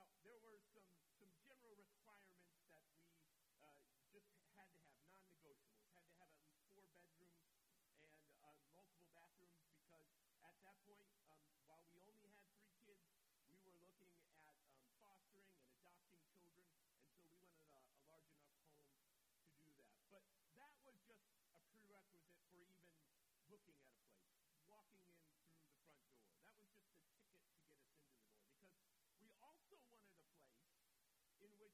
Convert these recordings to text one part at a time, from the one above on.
Now, there were some, some general requirements that we uh, just had to have, non negotiables. Had to have at least four bedrooms and uh, multiple bathrooms because at that point, um, while we only had three kids, we were looking at um, fostering and adopting children, and so we wanted a, a large enough home to do that. But that was just a prerequisite for even looking at a place.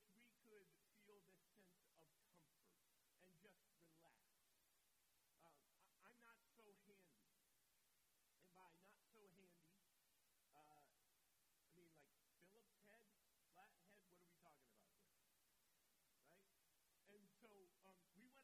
which we could feel this sense of comfort and just relax. Uh, I, I'm not so handy. And by not so handy, uh, I mean like Phillips head, flat head, what are we talking about here? Right? And so um, we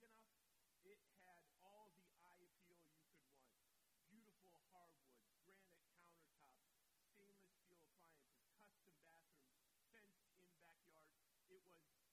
big enough, it had all the eye appeal you could want. Beautiful hardwood, granite countertops, stainless steel appliances, custom bathrooms, fenced in backyard. It was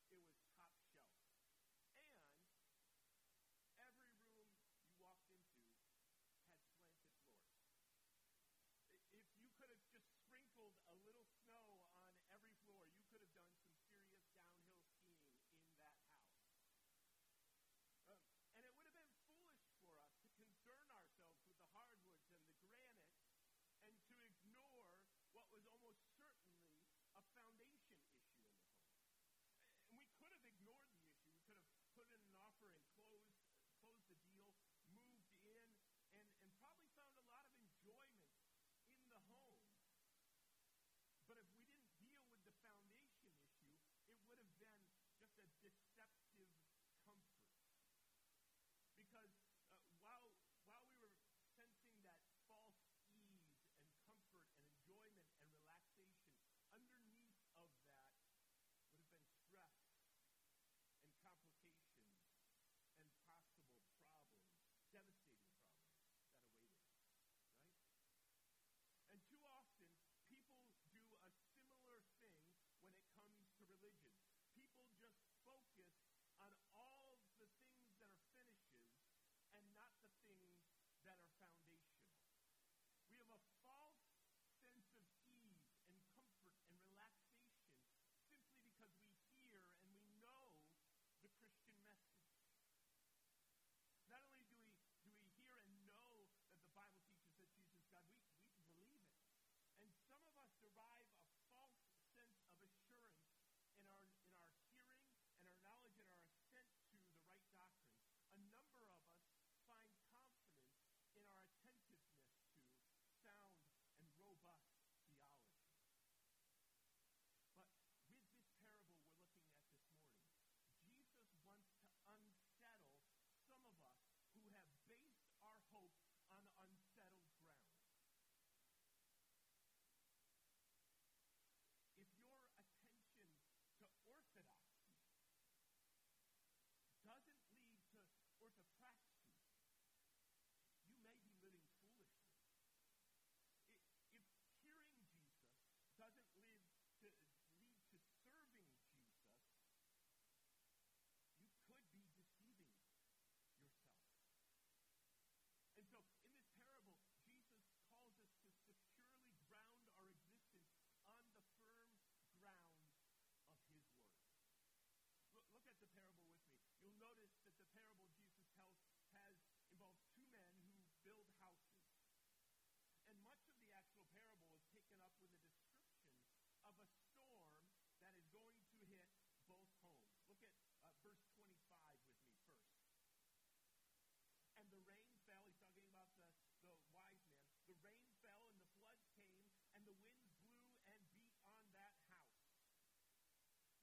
the wind blew and beat on that house.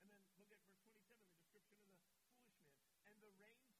And then look at verse 27, the description of the foolish man. And the rain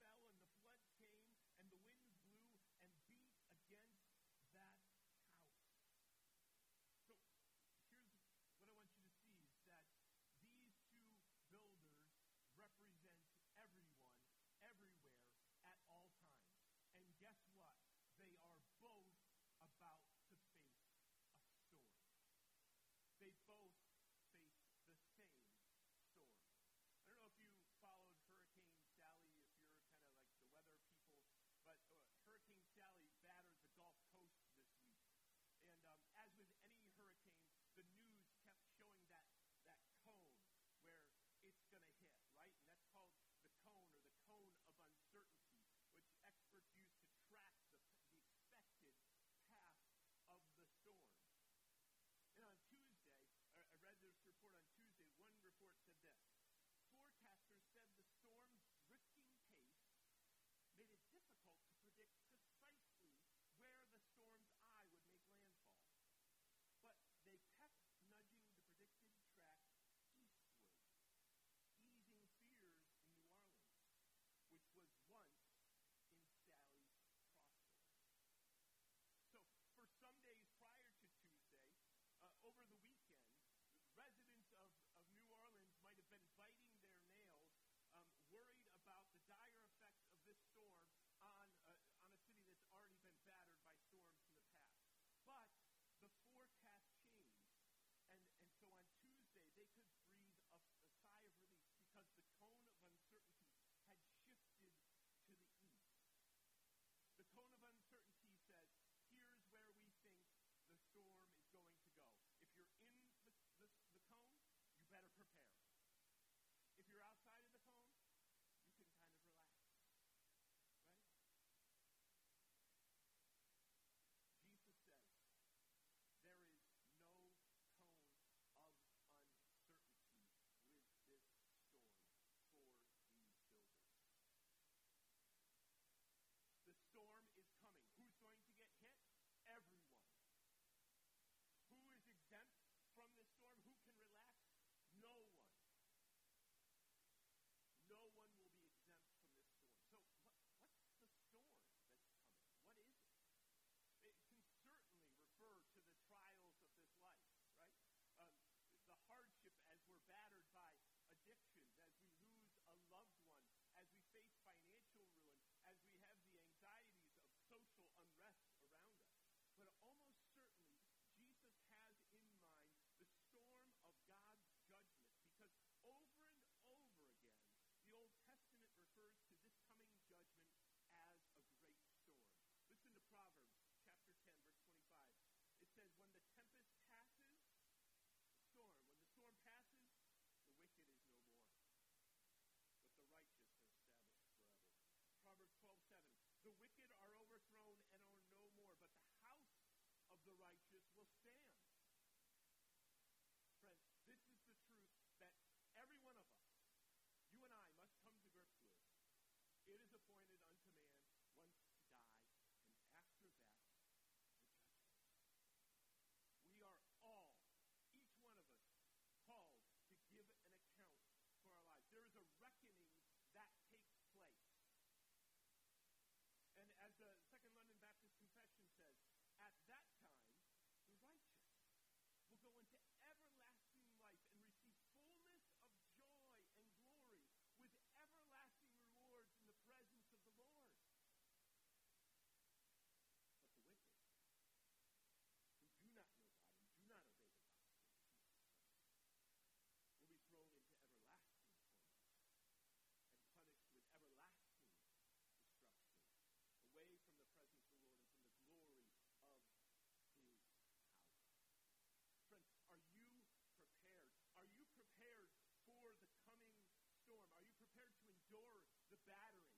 battering?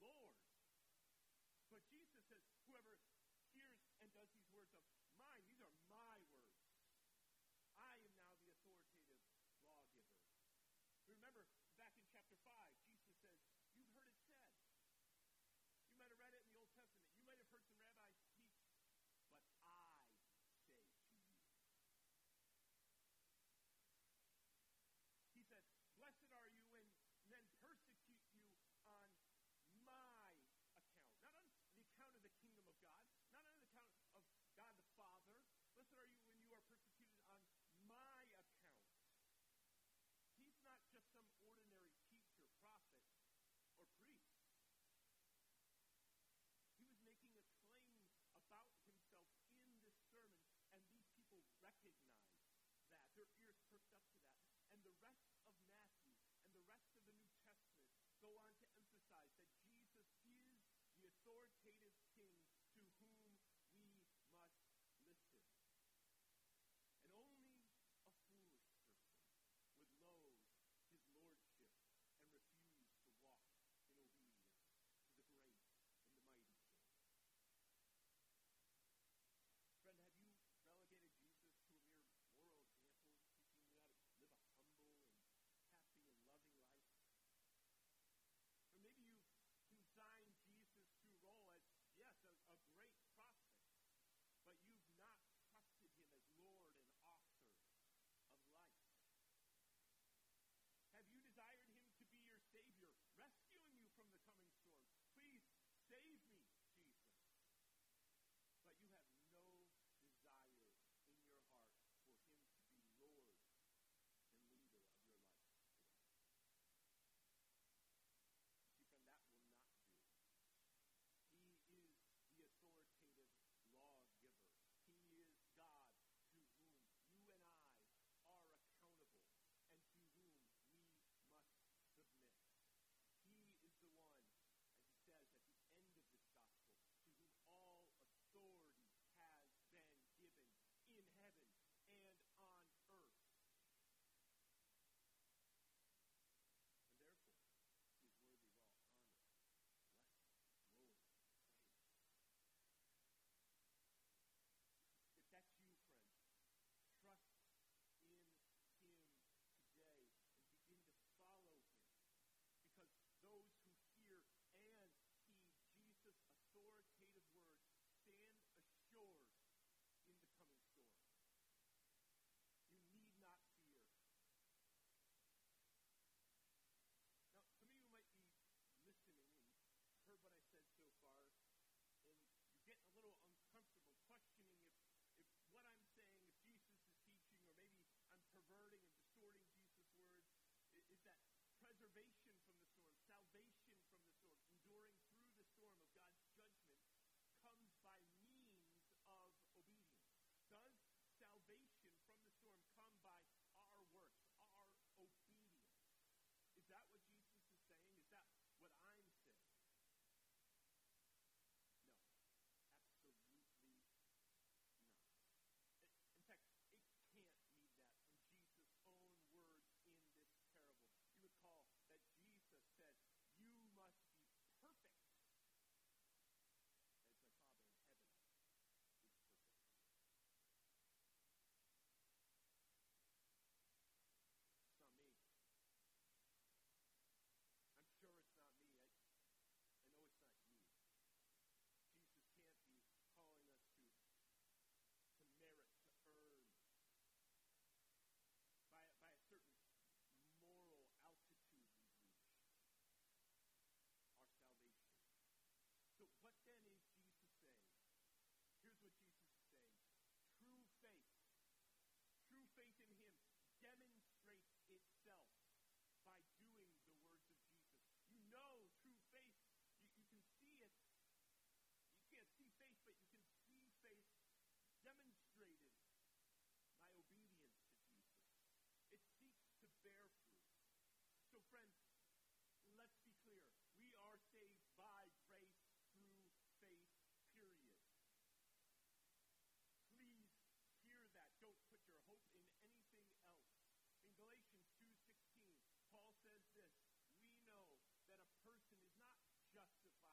Lord. But Jesus says, whoever hears and does these words of you're that what you demonstrated by obedience to Jesus. It seeks to bear fruit. So, friends, let's be clear. We are saved by grace through faith, period. Please hear that. Don't put your hope in anything else. In Galatians 2.16, Paul says this, we know that a person is not justified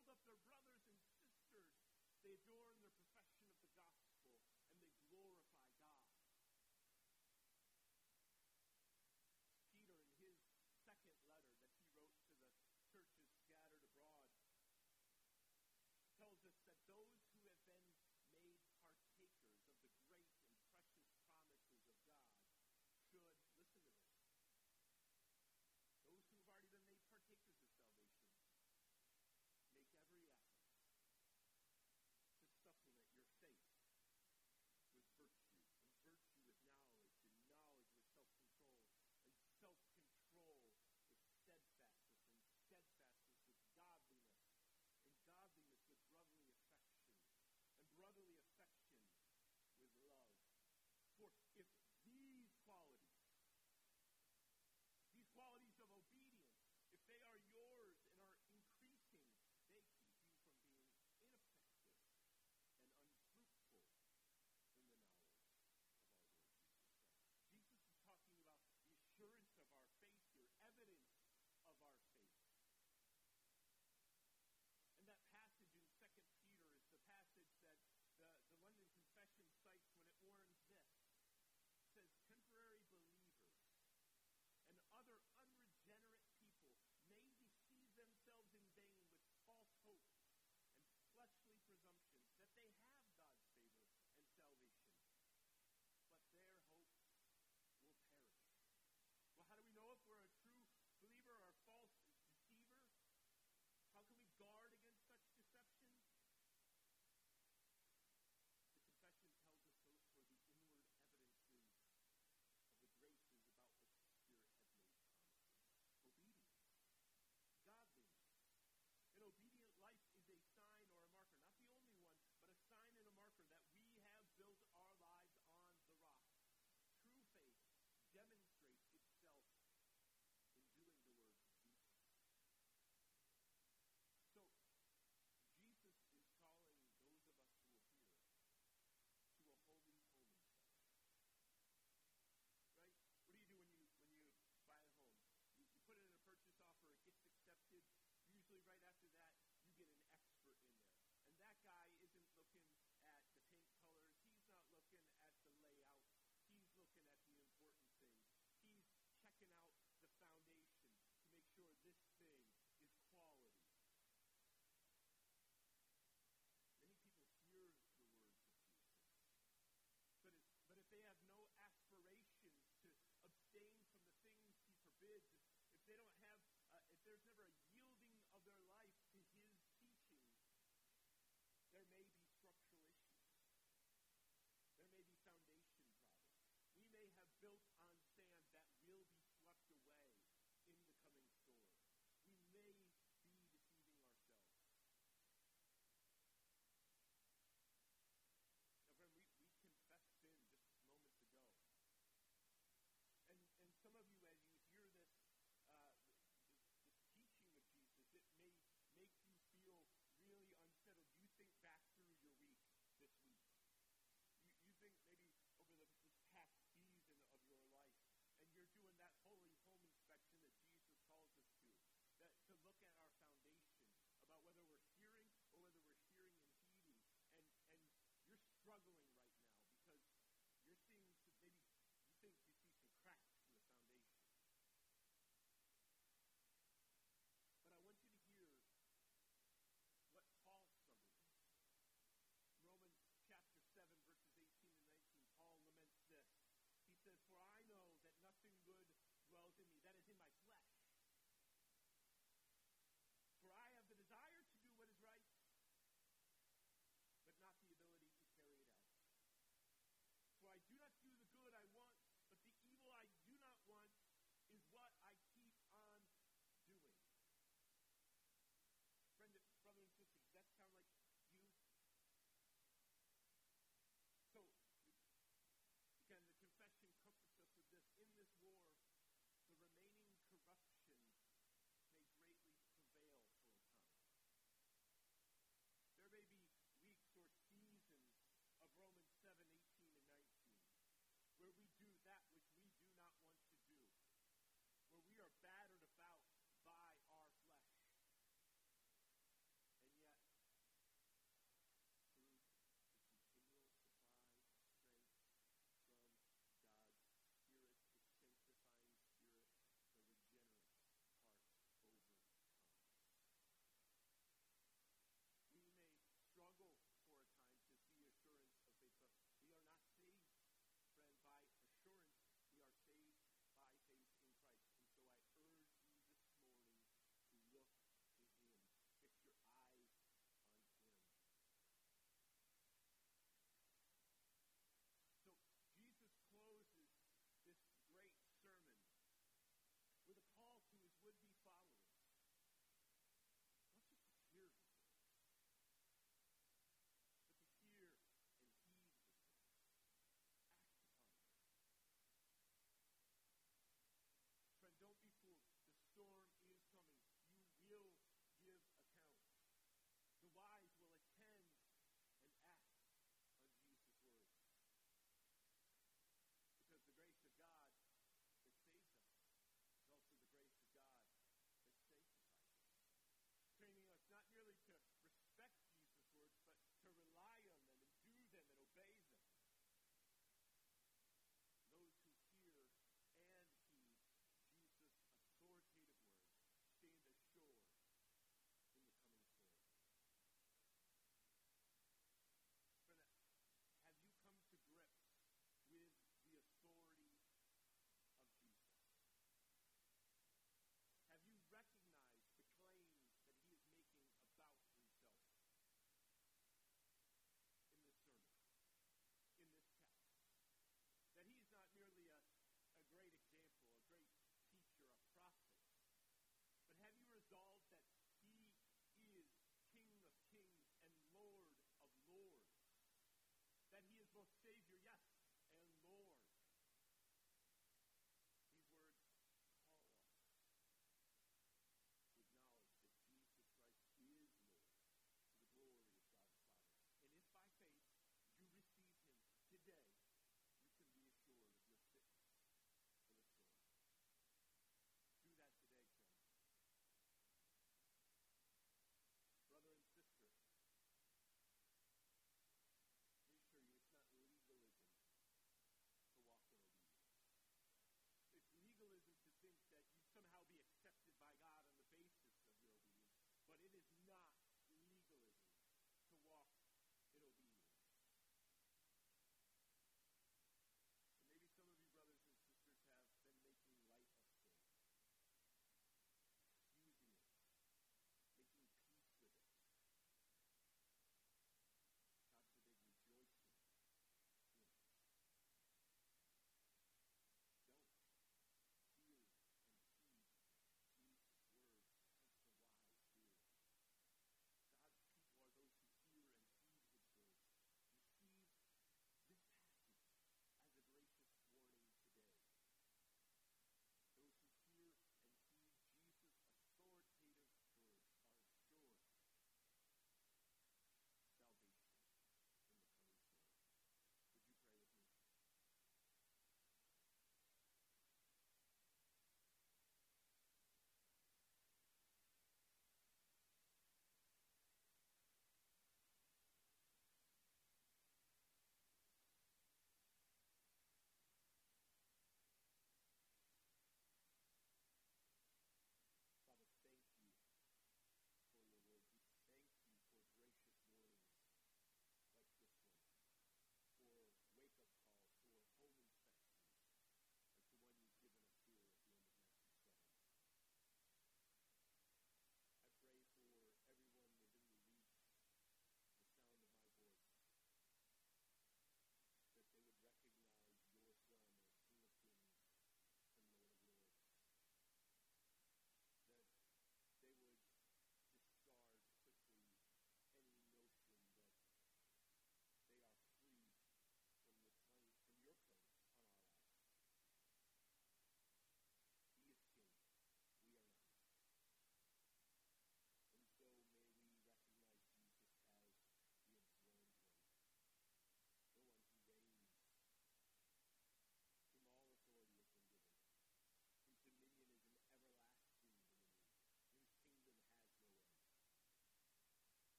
build up their brothers and sisters. They adorn